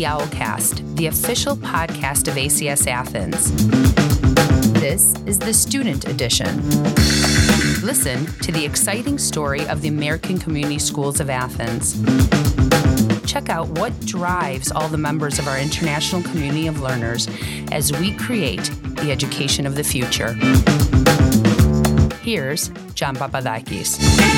the Owlcast, the official podcast of ACS Athens. This is the student edition. Listen to the exciting story of the American Community Schools of Athens. Check out what drives all the members of our international community of learners as we create the education of the future. Here's John Papadakis.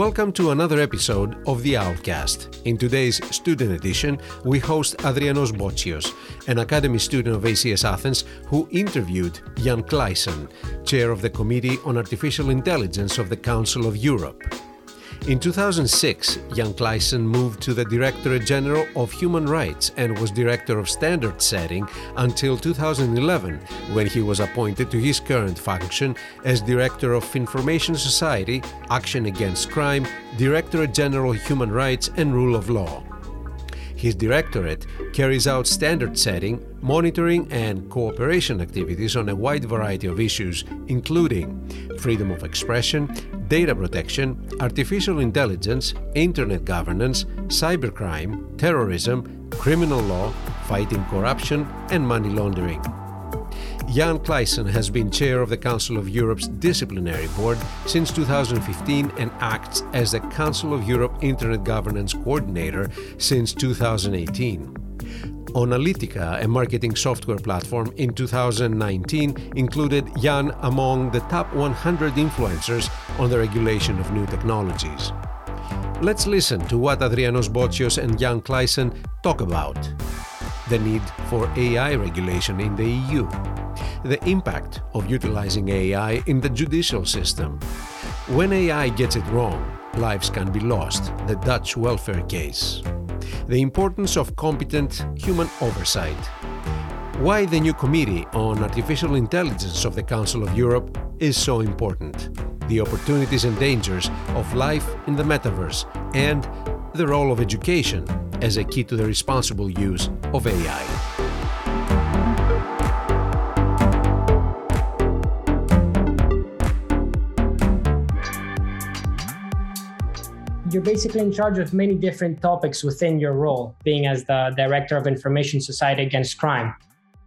Welcome to another episode of the Owlcast. In today's student edition, we host Adrianos Botsios, an Academy student of ACS Athens who interviewed Jan Kleijsen, chair of the Committee on Artificial Intelligence of the Council of Europe. In 2006, Jan Kleijsen moved to the Directorate General of Human Rights and was Director of Standard Setting until 2011, when he was appointed to his current function as Director of Information Society, Action Against Crime, Directorate General Human Rights and Rule of Law. His directorate carries out standard setting, monitoring, and cooperation activities on a wide variety of issues, including freedom of expression, data protection, artificial intelligence, internet governance, cybercrime, terrorism, criminal law, fighting corruption, and money laundering. Jan Kleijsen has been chair of the Council of Europe's Disciplinary Board since 2015 and acts as the Council of Europe Internet Governance Coordinator since 2018. Onalytica, a marketing software platform, in 2019 included Jan among the top 100 influencers on the regulation of new technologies. Let's listen to what Adrianos Botsios and Jan Kleijsen talk about. The need for AI regulation in the EU, the impact of utilizing AI in the judicial system. When AI gets it wrong, lives can be lost, the Dutch welfare case. The importance of competent human oversight. Why the new Committee on Artificial Intelligence of the Council of Europe is so important. The opportunities and dangers of life in the metaverse, and the role of education as a key to the responsible use of AI. You're basically in charge of many different topics within your role, being as the director of Information Society Against Crime.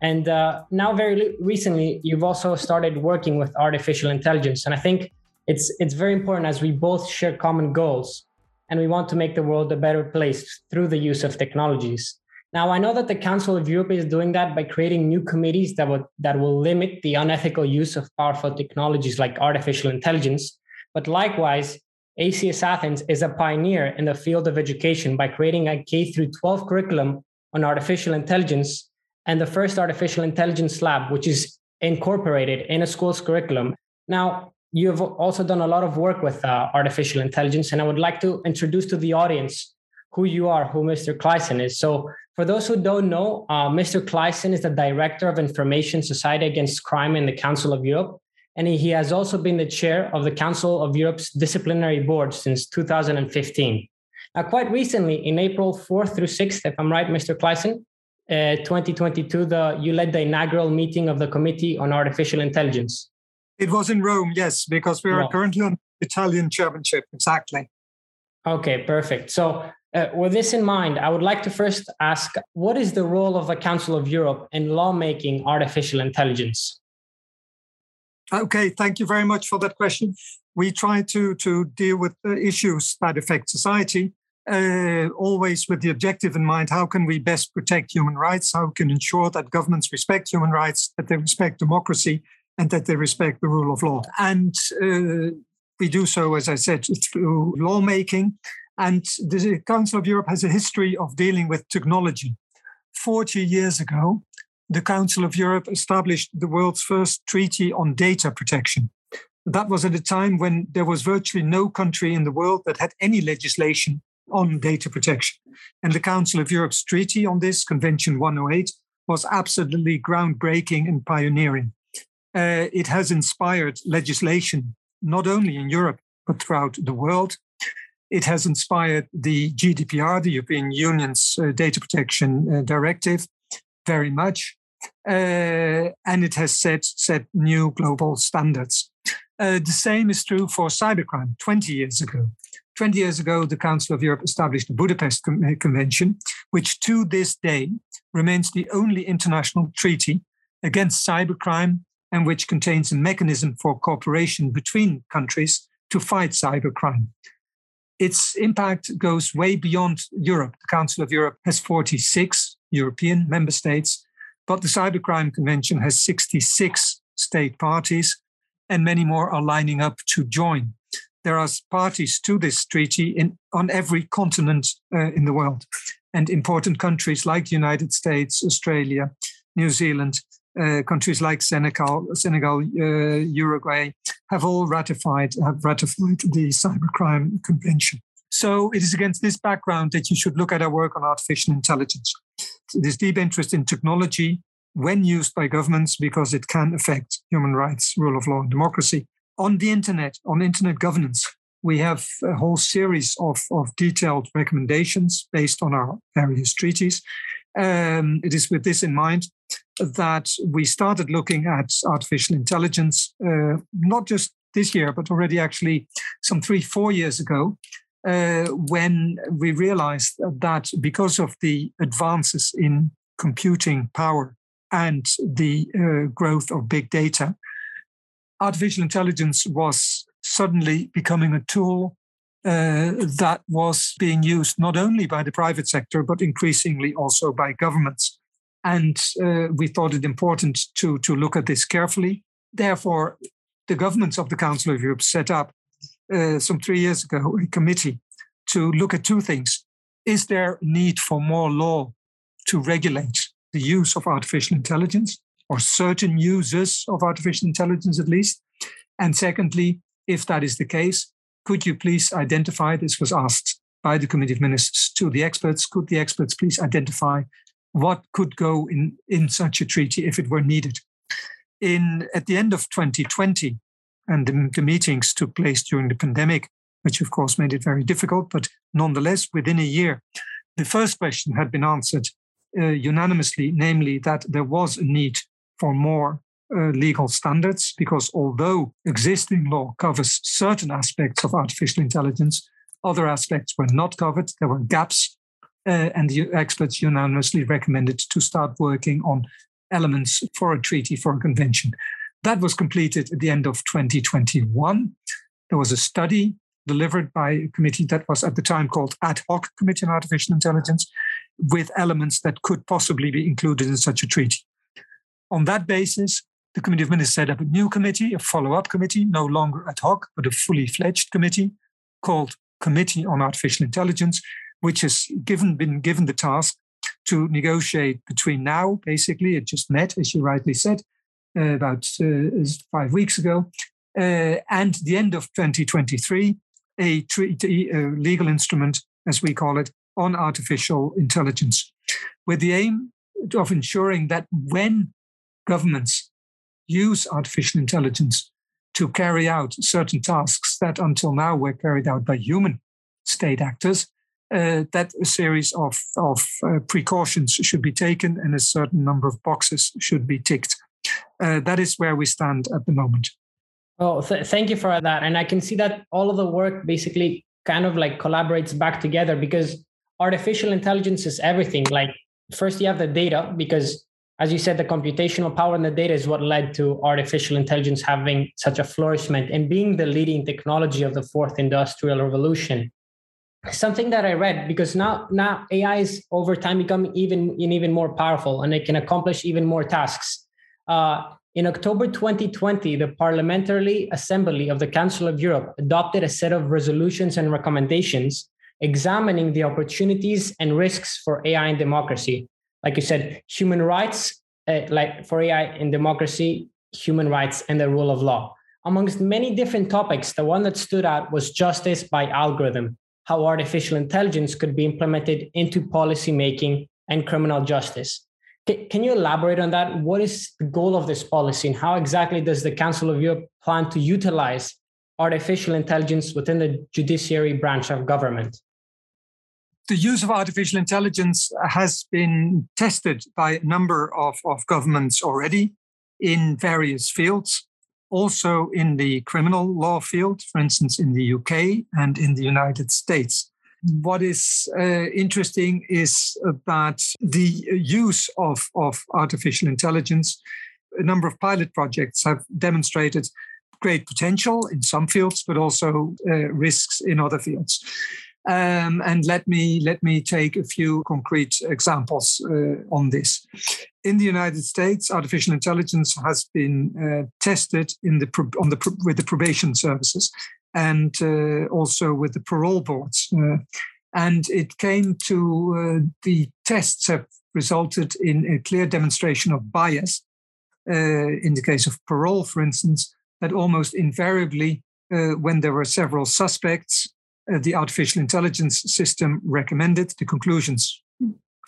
And uh, now, very recently, you've also started working with artificial intelligence. And I think it's it's very important as we both share common goals, and we want to make the world a better place through the use of technologies. Now, I know that the Council of Europe is doing that by creating new committees that will that will limit the unethical use of powerful technologies like artificial intelligence. But likewise, ACS Athens is a pioneer in the field of education by creating a K through 12 curriculum on artificial intelligence and the first artificial intelligence lab, which is incorporated in a school's curriculum. Now, you've also done a lot of work with uh, artificial intelligence, and I would like to introduce to the audience who you are, who Mr. Kleijsen is. So, for those who don't know, uh, Mr. Kleijsen is the director of Information Society Against Crime in the Council of Europe and he has also been the chair of the Council of Europe's Disciplinary Board since 2015. Now, quite recently, in April 4th through 6th, if I'm right, Mr. Kleijsen, uh, 2022, the, you led the inaugural meeting of the Committee on Artificial Intelligence. It was in Rome, yes, because we are currently on Italian chairmanship, exactly. Okay, perfect. So, uh, with this in mind, I would like to first ask what is the role of the Council of Europe in lawmaking artificial intelligence? Okay, thank you very much for that question. We try to, to deal with issues that affect society, uh, always with the objective in mind how can we best protect human rights? How can ensure that governments respect human rights, that they respect democracy, and that they respect the rule of law? And uh, we do so, as I said, through lawmaking. And the Council of Europe has a history of dealing with technology. 40 years ago, the Council of Europe established the world's first treaty on data protection. That was at a time when there was virtually no country in the world that had any legislation on data protection. And the Council of Europe's treaty on this, Convention 108, was absolutely groundbreaking and pioneering. Uh, it has inspired legislation not only in Europe, but throughout the world. It has inspired the GDPR, the European Union's uh, data protection uh, directive, very much. uh, and it has set, set new global standards. Uh, the same is true for cybercrime 20 years ago. 20 years ago, the Council of Europe established the Budapest Convention, which to this day remains the only international treaty against cybercrime and which contains a mechanism for cooperation between countries to fight cybercrime. Its impact goes way beyond Europe. The Council of Europe has 46 European member states, but the Cybercrime Convention has 66 state parties, and many more are lining up to join. There are parties to this treaty in, on every continent uh, in the world, and important countries like the United States, Australia, New Zealand, uh, countries like Senegal, Senegal, uh, Uruguay have all ratified have ratified the Cybercrime Convention. So it is against this background that you should look at our work on artificial intelligence. This deep interest in technology when used by governments because it can affect human rights, rule of law, and democracy. On the internet, on internet governance, we have a whole series of, of detailed recommendations based on our various treaties. Um, it is with this in mind that we started looking at artificial intelligence, uh, not just this year, but already actually some three, four years ago, uh, when we realized that because of the advances in computing power and the uh, growth of big data, artificial intelligence was suddenly becoming a tool uh, that was being used not only by the private sector, but increasingly also by governments. And uh, we thought it important to, to look at this carefully. Therefore, the governments of the Council of Europe set up uh, some three years ago a committee to look at two things. Is there need for more law to regulate the use of artificial intelligence or certain uses of artificial intelligence at least? And secondly, if that is the case, could you please identify, this was asked by the Committee of Ministers to the experts, could the experts please identify what could go in, in such a treaty if it were needed? In, at the end of 2020, and the, the meetings took place during the pandemic, which of course made it very difficult, but nonetheless, within a year, the first question had been answered uh, unanimously, namely that there was a need for more uh, legal standards, because although existing law covers certain aspects of artificial intelligence, other aspects were not covered. There were gaps, uh, and the experts unanimously recommended to start working on elements for a treaty, for a convention. That was completed at the end of 2021. There was a study delivered by a committee that was at the time called Ad Hoc Committee on Artificial Intelligence, with elements that could possibly be included in such a treaty. On that basis, the Committee of Ministers set up a new committee, a follow up committee, no longer ad hoc, but a fully fledged committee called Committee on Artificial Intelligence, which has given, been given the task to negotiate between now, basically, it just met, as you rightly said, uh, about uh, five weeks ago, uh, and the end of 2023, a treaty, a legal instrument, as we call it, on artificial intelligence, with the aim of ensuring that when governments use artificial intelligence to carry out certain tasks that until now were carried out by human state actors, uh, that a series of, of uh, precautions should be taken and a certain number of boxes should be ticked. Uh, that is where we stand at the moment. Oh, th- thank you for that. And I can see that all of the work basically kind of like collaborates back together because artificial intelligence is everything. Like, first, you have the data because as you said, the computational power and the data is what led to artificial intelligence having such a flourishment and being the leading technology of the fourth industrial revolution. Something that I read because now now AI is over time becoming even even more powerful and it can accomplish even more tasks. Uh, in October 2020, the Parliamentary Assembly of the Council of Europe adopted a set of resolutions and recommendations examining the opportunities and risks for AI in democracy like you said, human rights, uh, like for AI in democracy, human rights, and the rule of law. Amongst many different topics, the one that stood out was justice by algorithm, how artificial intelligence could be implemented into policy making and criminal justice. Can you elaborate on that? What is the goal of this policy, and how exactly does the Council of Europe plan to utilize artificial intelligence within the judiciary branch of government? the use of artificial intelligence has been tested by a number of, of governments already in various fields, also in the criminal law field, for instance, in the UK and in the United States. What is uh, interesting is that the use of, of artificial intelligence, a number of pilot projects have demonstrated great potential in some fields, but also uh, risks in other fields. Um, and let me let me take a few concrete examples uh, on this. In the United States, artificial intelligence has been uh, tested in the on the with the probation services and uh, also with the parole boards. Uh, and it came to uh, the tests have resulted in a clear demonstration of bias. In the case of parole, for instance, that almost invariably, when there were several suspects, the artificial intelligence system recommended, the conclusions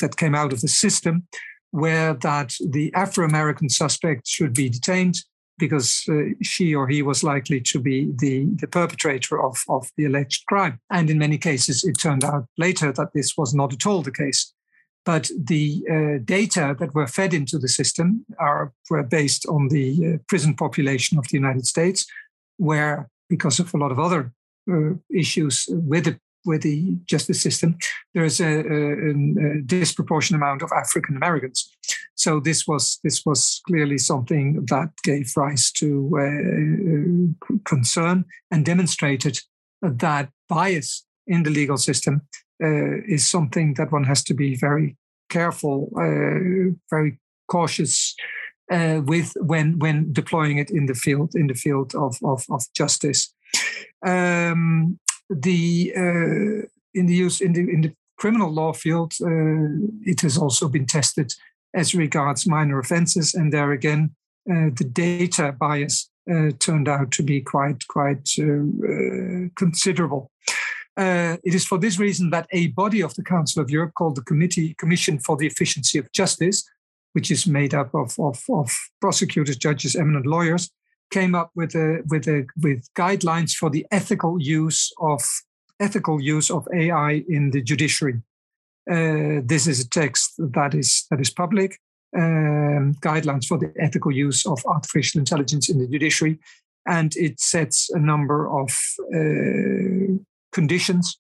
that came out of the system were that the Afro American suspect should be detained because uh, she or he was likely to be the, the perpetrator of, of the alleged crime. And in many cases, it turned out later that this was not at all the case. But the uh, data that were fed into the system are, were based on the uh, prison population of the United States, where, because of a lot of other uh, issues with the with the justice system, there is a, a, a disproportionate amount of African Americans. So this was this was clearly something that gave rise to uh, concern and demonstrated that bias in the legal system uh, is something that one has to be very careful, uh, very cautious uh, with when when deploying it in the field in the field of of, of justice. Um, the uh, in the use in the in the criminal law field, uh, it has also been tested as regards minor offences, and there again, uh, the data bias uh, turned out to be quite quite uh, uh, considerable. it is for this reason that a body of the Council of Europe called the Committee Commission for the Efficiency of Justice, which is made up of, of, of prosecutors, judges, eminent lawyers, came up with a with a with guidelines for the ethical use of ethical use of AI in the judiciary. Uh, this is a text that is that is public. Um, guidelines for the ethical use of artificial intelligence in the judiciary, and it sets a number of uh, conditions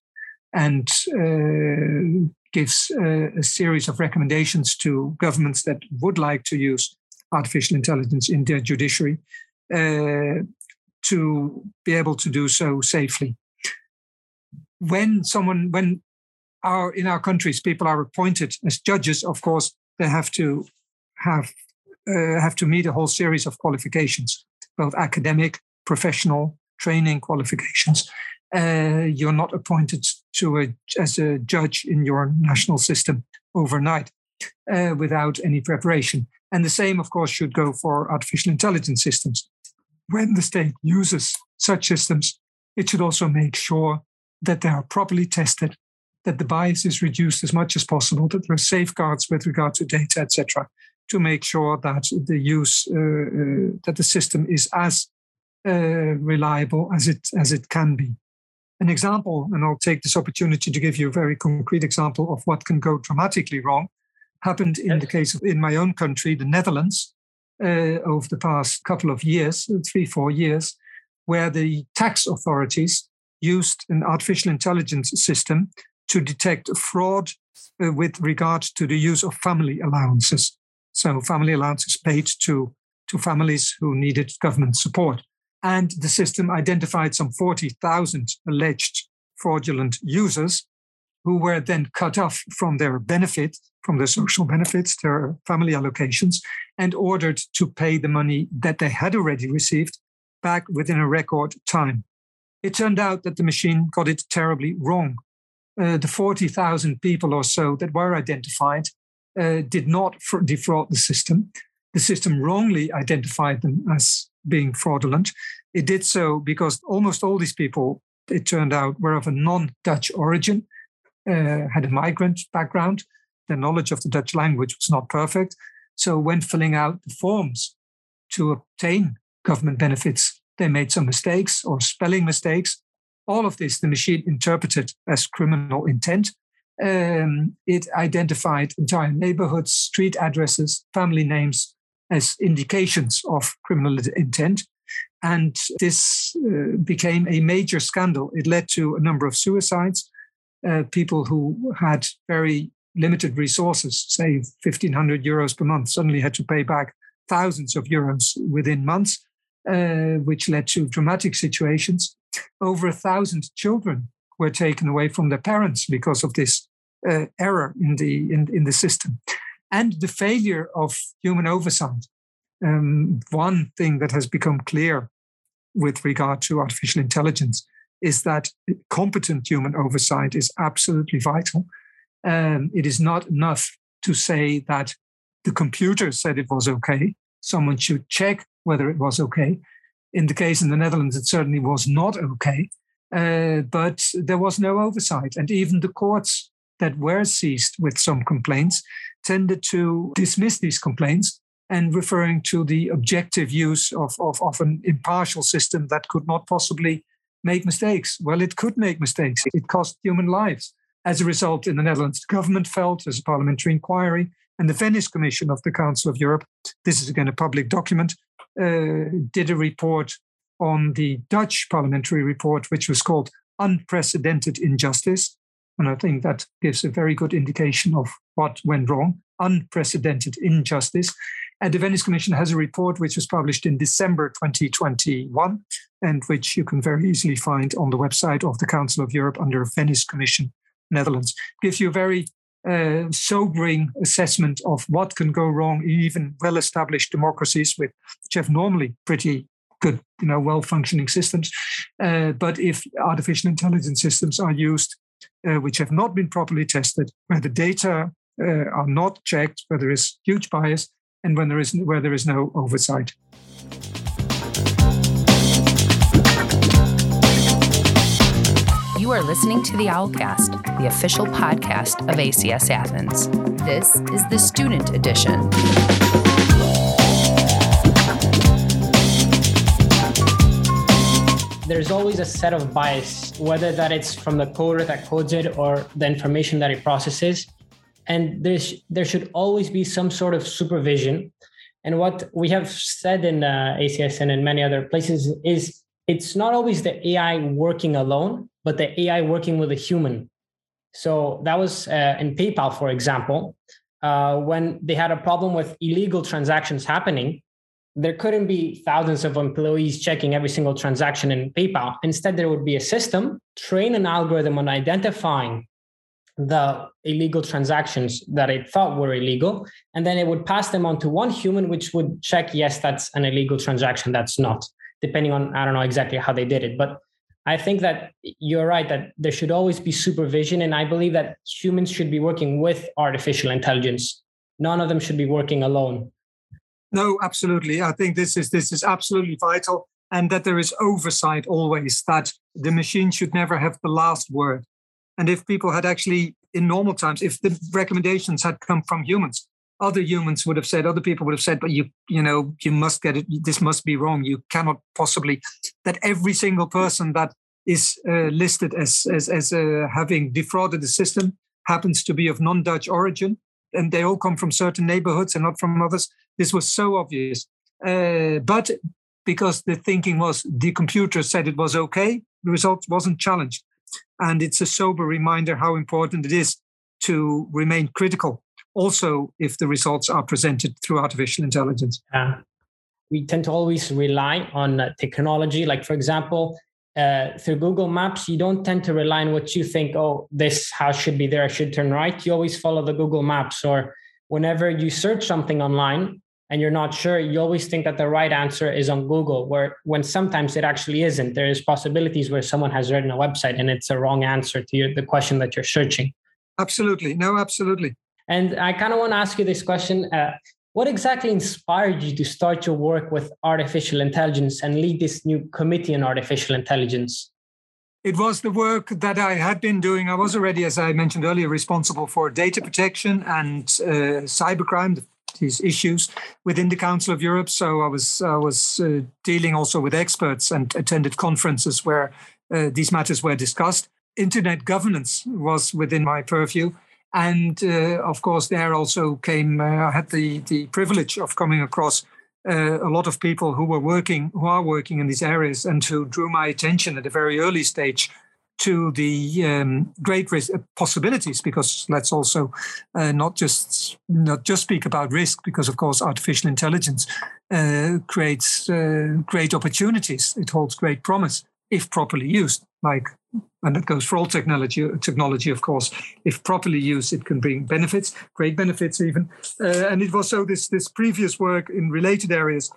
and uh, gives a series of recommendations to governments that would like to use artificial intelligence in their judiciary uh, to be able to do so safely. When someone, when our in our countries people are appointed as judges, of course they have to have uh, have to meet a whole series of qualifications, both academic, professional, training qualifications. Uh, you're not appointed to a as a judge in your national system overnight uh, without any preparation. And the same, of course, should go for artificial intelligence systems when the state uses such systems, it should also make sure that they are properly tested, that the bias is reduced as much as possible, that there are safeguards with regard to data, etc., to make sure that the use uh, uh, that the system is as uh, reliable as it as it can be. An example, and I'll take this opportunity to give you a very concrete example of what can go dramatically wrong, happened in the case of in my own country, the Netherlands uh, over the past couple of years, three, four years, where the tax authorities used an artificial intelligence system to detect fraud uh, with regard to the use of family allowances. So, family allowances paid to, to families who needed government support. And the system identified some 40,000 alleged fraudulent users who were then cut off from their benefit, from their social benefits, their family allocations, and ordered to pay the money that they had already received back within a record time. It turned out that the machine got it terribly wrong. Uh, the 40,000 people or so that were identified uh, did not defraud the system. The system wrongly identified them as being fraudulent. It did so because almost all these people, it turned out, were of a non Dutch origin uh, had a migrant background. Their knowledge of the Dutch language was not perfect. So, when filling out the forms to obtain government benefits, they made some mistakes or spelling mistakes. All of this, the machine interpreted as criminal intent um, it identified entire neighborhoods, street addresses, family names as indications of criminal intent. And this uh, became a major scandal. It led to a number of suicides. Uh, people who had very limited resources, say 1,500 euros per month, suddenly had to pay back thousands of euros within months, uh, which led to dramatic situations. Over a thousand children were taken away from their parents because of this uh, error in the in, in the system, and the failure of human oversight. Um, one thing that has become clear with regard to artificial intelligence is that competent human oversight is absolutely vital. Um, it is not enough to say that the computer said it was okay. Someone should check whether it was okay. In the case in the Netherlands, it certainly was not okay. Uh, but there was no oversight. And even the courts that were seized with some complaints tended to dismiss these complaints and referring to the objective use of, of, of an impartial system that could not possibly make mistakes. Well, it could make mistakes. It cost human lives. As a result, in the Netherlands, the government felt there's a parliamentary inquiry, and the Venice Commission of the Council of Europe, this is again a public document, uh, did a report on the Dutch parliamentary report, which was called Unprecedented Injustice. And I think that gives a very good indication of what went wrong unprecedented injustice. And the Venice Commission has a report which was published in December 2021, and which you can very easily find on the website of the Council of Europe under Venice Commission Netherlands. It gives you a very uh, sobering assessment of what can go wrong in even well-established democracies, with, which have normally pretty good, you know, well-functioning systems. Uh, but if artificial intelligence systems are used, uh, which have not been properly tested, where the data uh, are not checked, where there is huge bias, and when there is where there is no oversight. You are listening to the Owlcast, the official podcast of ACS Athens. This is the student edition. there's always a set of bias, whether that it's from the coder that codes it or the information that it processes. And there's, there should always be some sort of supervision. And what we have said in uh, ACS and in many other places is it's not always the AI working alone, but the AI working with a human. So that was uh, in PayPal, for example, uh, when they had a problem with illegal transactions happening there couldn't be thousands of employees checking every single transaction in PayPal. Instead, there would be a system, train an algorithm on identifying the illegal transactions that it thought were illegal. And then it would pass them on to one human, which would check, yes, that's an illegal transaction, that's not, depending on, I don't know exactly how they did it. But I think that you're right that there should always be supervision. And I believe that humans should be working with artificial intelligence. None of them should be working alone. No, absolutely. I think this is this is absolutely vital, and that there is oversight always. That the machine should never have the last word. And if people had actually, in normal times, if the recommendations had come from humans, other humans would have said, other people would have said, but you, you know, you must get it. This must be wrong. You cannot possibly. That every single person that is uh, listed as as, as uh, having defrauded the system happens to be of non-Dutch origin, and they all come from certain neighborhoods and not from others. This was so obvious. Uh, but because the thinking was the computer said it was okay, the result wasn't challenged. And it's a sober reminder how important it is to remain critical, also if the results are presented through artificial intelligence. We tend to always rely on uh, technology. Like, for example, uh, through Google Maps, you don't tend to rely on what you think, oh, this house should be there, I should turn right. You always follow the Google Maps. Or whenever you search something online, and you're not sure, you always think that the right answer is on Google, where when sometimes it actually isn't. There is possibilities where someone has written a website and it's a wrong answer to your, the question that you're searching. Absolutely. No, absolutely. And I kind of want to ask you this question. Uh, what exactly inspired you to start your work with artificial intelligence and lead this new committee on artificial intelligence? It was the work that I had been doing. I was already, as I mentioned earlier, responsible for data protection and uh, cybercrime, these issues within the Council of Europe. So I was I was uh, dealing also with experts and attended conferences where uh, these matters were discussed. internet governance was within my purview. And uh, of course, there also came, uh, I had the, the privilege of coming across uh, a lot of people who were working, who are working in these areas, and who drew my attention at a very early stage to the um, great risk, uh, possibilities. Because let's also uh, not just not just speak about risk, because of course artificial intelligence uh, creates uh, great opportunities. It holds great promise if properly used. Like, and that goes for all technology. Technology, of course, if properly used, it can bring benefits, great benefits even. Uh, and it was so this this previous work in related areas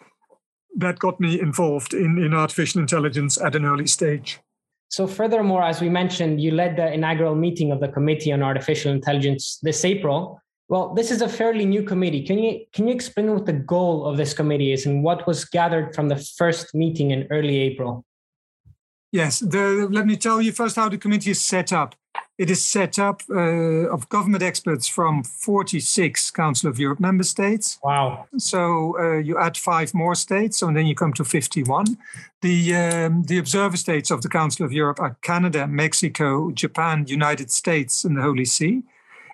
that got me involved in in artificial intelligence at an early stage. So, furthermore, as we mentioned, you led the inaugural meeting of the Committee on Artificial Intelligence this April. Well, this is a fairly new committee. Can you can you explain what the goal of this committee is and what was gathered from the first meeting in early April? Yes, the, let me tell you first how the committee is set up. It is set up uh, of government experts from 46 Council of Europe member states. Wow. So uh, you add five more states, and then you come to 51. The, um, the observer states of the Council of Europe are Canada, Mexico, Japan, United States, and the Holy See.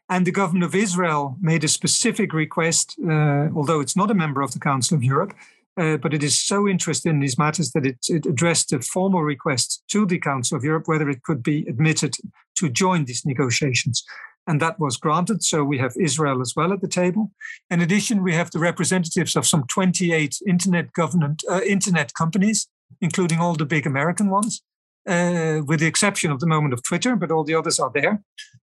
And the government of Israel made a specific request, uh, although it's not a member of the Council of Europe, uh, but it is so interested in these matters that it, it, addressed a formal request to the Council of Europe whether it could be admitted to join these negotiations. And that was granted. So we have Israel as well at the table. In addition, we have the representatives of some 28 internet government uh, internet companies, including all the big American ones, uh, with the exception of the moment of Twitter, but all the others are there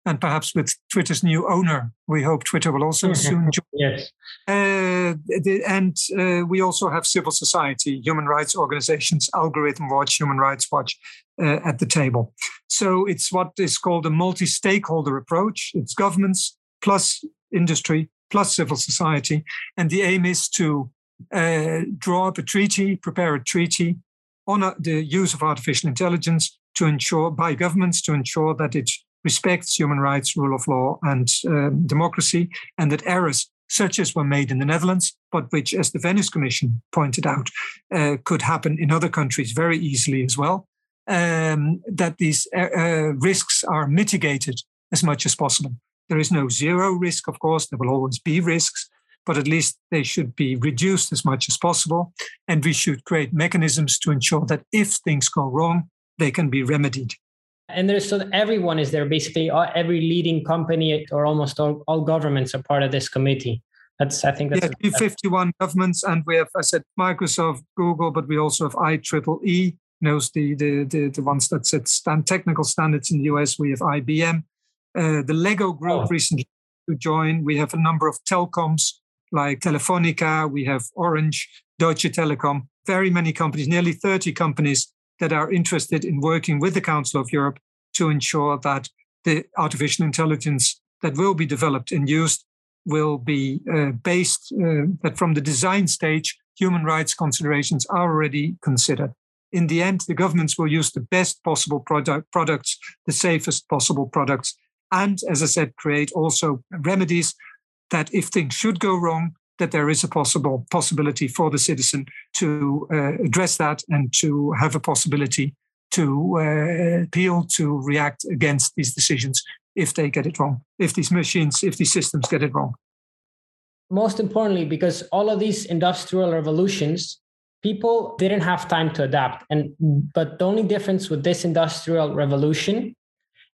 and perhaps with Twitter's new owner, we hope Twitter will also soon join. Yes. Uh, the, and uh, we also have civil society, human rights organizations, Algorithm Watch, Human Rights Watch uh, at the table. So it's what is called a multi stakeholder approach. It's governments plus industry plus civil society. And the aim is to uh, draw up a treaty, prepare a treaty on uh, the use of artificial intelligence to ensure by governments to ensure that it respects human rights, rule of law, and uh, democracy, and that errors such as were made in the Netherlands, but which, as the Venice Commission pointed out, uh, could happen in other countries very easily as well, um, that these uh, uh, risks are mitigated as much as possible. There is no zero risk, of course, there will always be risks, but at least they should be reduced as much as possible. And we should create mechanisms to ensure that if things go wrong, they can be remedied and there's so everyone is there basically every leading company or almost all, all governments are part of this committee. That's i think that's yeah, 51 governments and we have i said microsoft google but we also have ieee knows the the the, the ones that set stand technical standards in the us we have ibm uh, the lego group oh. recently to join. We have a number of telecoms like telefonica. We have orange deutsche telekom. Very many companies nearly 30 companies that are interested in working with the Council of Europe to ensure that the artificial intelligence that will be developed and used will be uh, based, uh, that from the design stage, human rights considerations are already considered. In the end, the governments will use the best possible product, products, the safest possible products, and as I said, create also remedies that if things should go wrong, that there is a possible possibility for the citizen to uh, address that and to have a possibility to uh, appeal to react against these decisions if they get it wrong if these machines if these systems get it wrong. Most importantly because all of these industrial revolutions people didn't have time to adapt. And but the only difference with this industrial revolution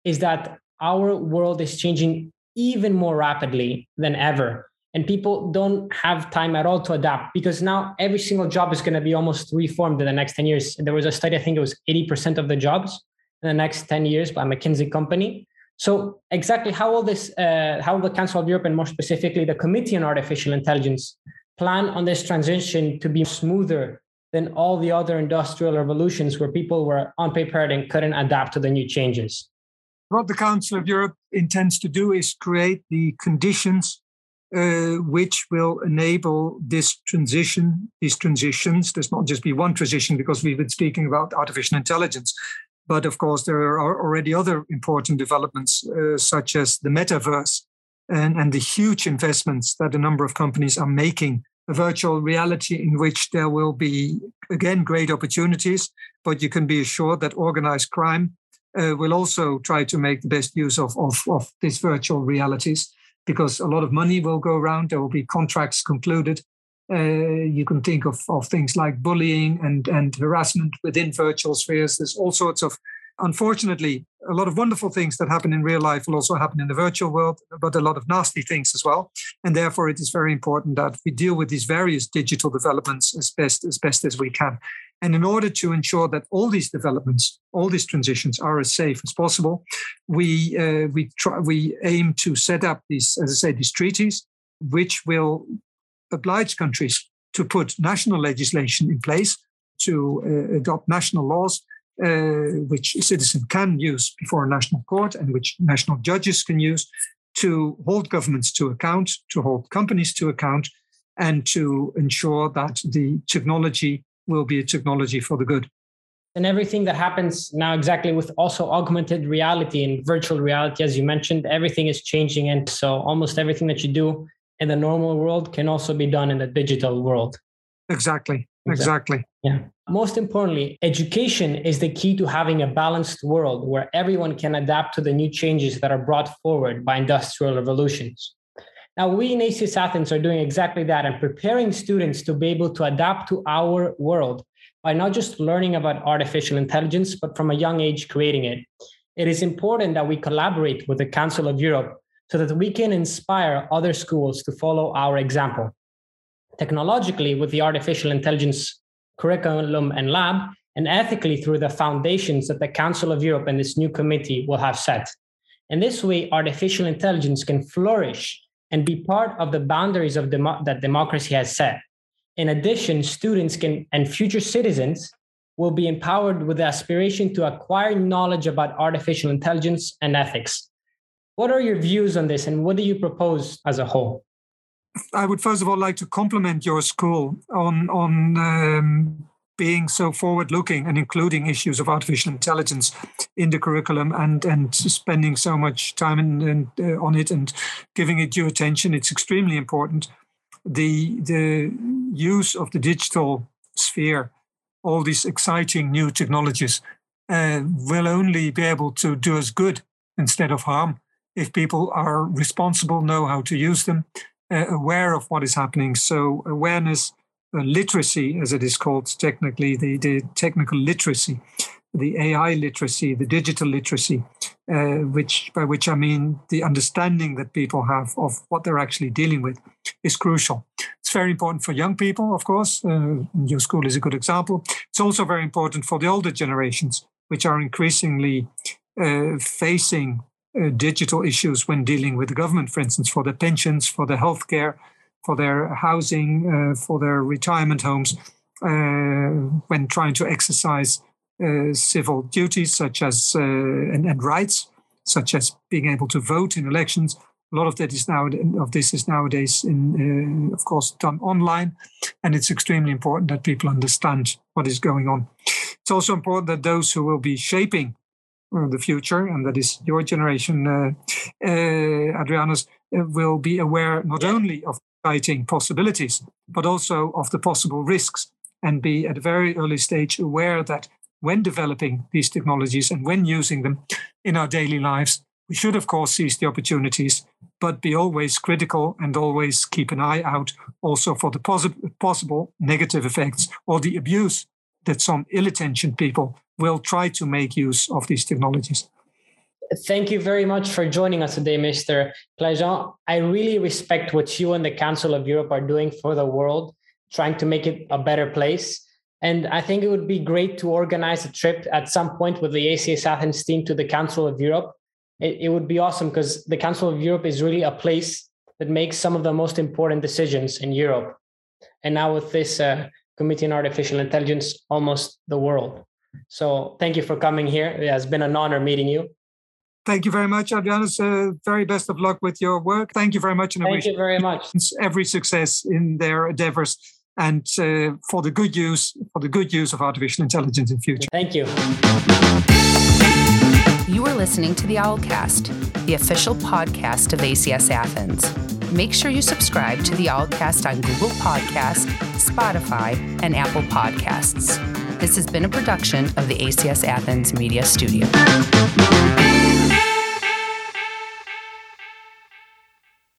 is that our world is changing even more rapidly than ever and people don't have time at all to adapt because now every single job is going to be almost reformed in the next 10 years. There was a study, I think it was 80% of the jobs in the next 10 years by McKinsey Company. So exactly how will this, uh, how will the Council of Europe and more specifically the Committee on Artificial Intelligence plan on this transition to be smoother than all the other industrial revolutions where people were unprepared and couldn't adapt to the new changes? What the Council of Europe intends to do is create the conditions uh, which will enable this transition, these transitions. There's not just be one transition because we've been speaking about artificial intelligence. But of course, there are already other important developments, uh, such as the metaverse and, and the huge investments that a number of companies are making. A virtual reality in which there will be, again, great opportunities, but you can be assured that organized crime uh, will also try to make the best use of, of, of these virtual realities because a lot of money will go around. There will be contracts concluded. Uh, you can think of, of things like bullying and, and harassment within virtual spheres. There's all sorts of unfortunately, a lot of wonderful things that happen in real life will also happen in the virtual world, but a lot of nasty things as well. And therefore, it is very important that we deal with these various digital developments as best as best as we can. And in order to ensure that all these developments, all these transitions are as safe as possible, we uh, we try we aim to set up these, as I say, these treaties, which will oblige countries to put national legislation in place to uh, adopt national laws uh, which a citizen can use before a national court and which national judges can use to hold governments to account, to hold companies to account, and to ensure that the technology will be a technology for the good. And everything that happens now, exactly with also augmented reality and virtual reality, as you mentioned, everything is changing. And so almost everything that you do in the normal world can also be done in the digital world. Exactly. Exactly. Yeah. Most importantly, education is the key to having a balanced world where everyone can adapt to the new changes that are brought forward by industrial revolutions. Now, we in ACS Athens are doing exactly that and preparing students to be able to adapt to our world by not just learning about artificial intelligence, but from a young age creating it. It is important that we collaborate with the Council of Europe so that we can inspire other schools to follow our example technologically with the artificial intelligence curriculum and lab, and ethically through the foundations that the Council of Europe and this new committee will have set. In this way, artificial intelligence can flourish and be part of the boundaries of demo- that democracy has set. In addition, students can and future citizens will be empowered with the aspiration to acquire knowledge about artificial intelligence and ethics. What are your views on this, and what do you propose as a whole? I would first of all like to compliment your school on on um, being so forward looking and including issues of artificial intelligence in the curriculum and and spending so much time in, in, uh, on it and giving it due attention. It's extremely important. The the use of the digital sphere, all these exciting new technologies, uh, will only be able to do us good instead of harm if people are responsible, know how to use them, uh, aware of what is happening. So awareness, literacy, as it is called technically, the, the technical literacy, the AI literacy, the digital literacy, uh, which by which I mean the understanding that people have of what they're actually dealing with, is crucial. It's very important for young people, of course. Uh, your school is a good example. It's also very important for the older generations, which are increasingly uh, facing uh, digital issues when dealing with the government, for instance, for their pensions, for their healthcare, for their housing, uh, for their retirement homes, uh, when trying to exercise uh, civil duties such as uh, and, and, rights, such as being able to vote in elections. A lot of that is now of this is nowadays, in, of course, done online, and it's extremely important that people understand what is going on. It's also important that those who will be shaping the future, and that is your generation, uh, uh, Adrianus, uh, will be aware not only of exciting possibilities, but also of the possible risks, and be at a very early stage aware that when developing these technologies and when using them in our daily lives, we should, of course, seize the opportunities, but be always critical and always keep an eye out also for the posi- possible negative effects or the abuse that some ill intentioned people will try to make use of these technologies. Thank you very much for joining us today, Mr. Kleijsen. I really respect what you and the Council of Europe are doing for the world, trying to make it a better place. And I think it would be great to organize a trip at some point with the ACS Athens team to the Council of Europe. It, it would be awesome because the Council of Europe is really a place that makes some of the most important decisions in Europe. And now with this uh, Committee on Artificial Intelligence, almost the world. So thank you for coming here. It has been an honor meeting you. Thank you very much, Adrianus. Uh, very best of luck with your work. Thank you very much. And Thank you very much. Every success in their endeavors and uh, for the good use for the good use of artificial intelligence in future. Thank you. You are listening to the Owlcast, the official podcast of ACS Athens. Make sure you subscribe to the Owlcast on Google Podcast, Spotify, and Apple Podcasts. This has been a production of the ACS Athens Media Studio.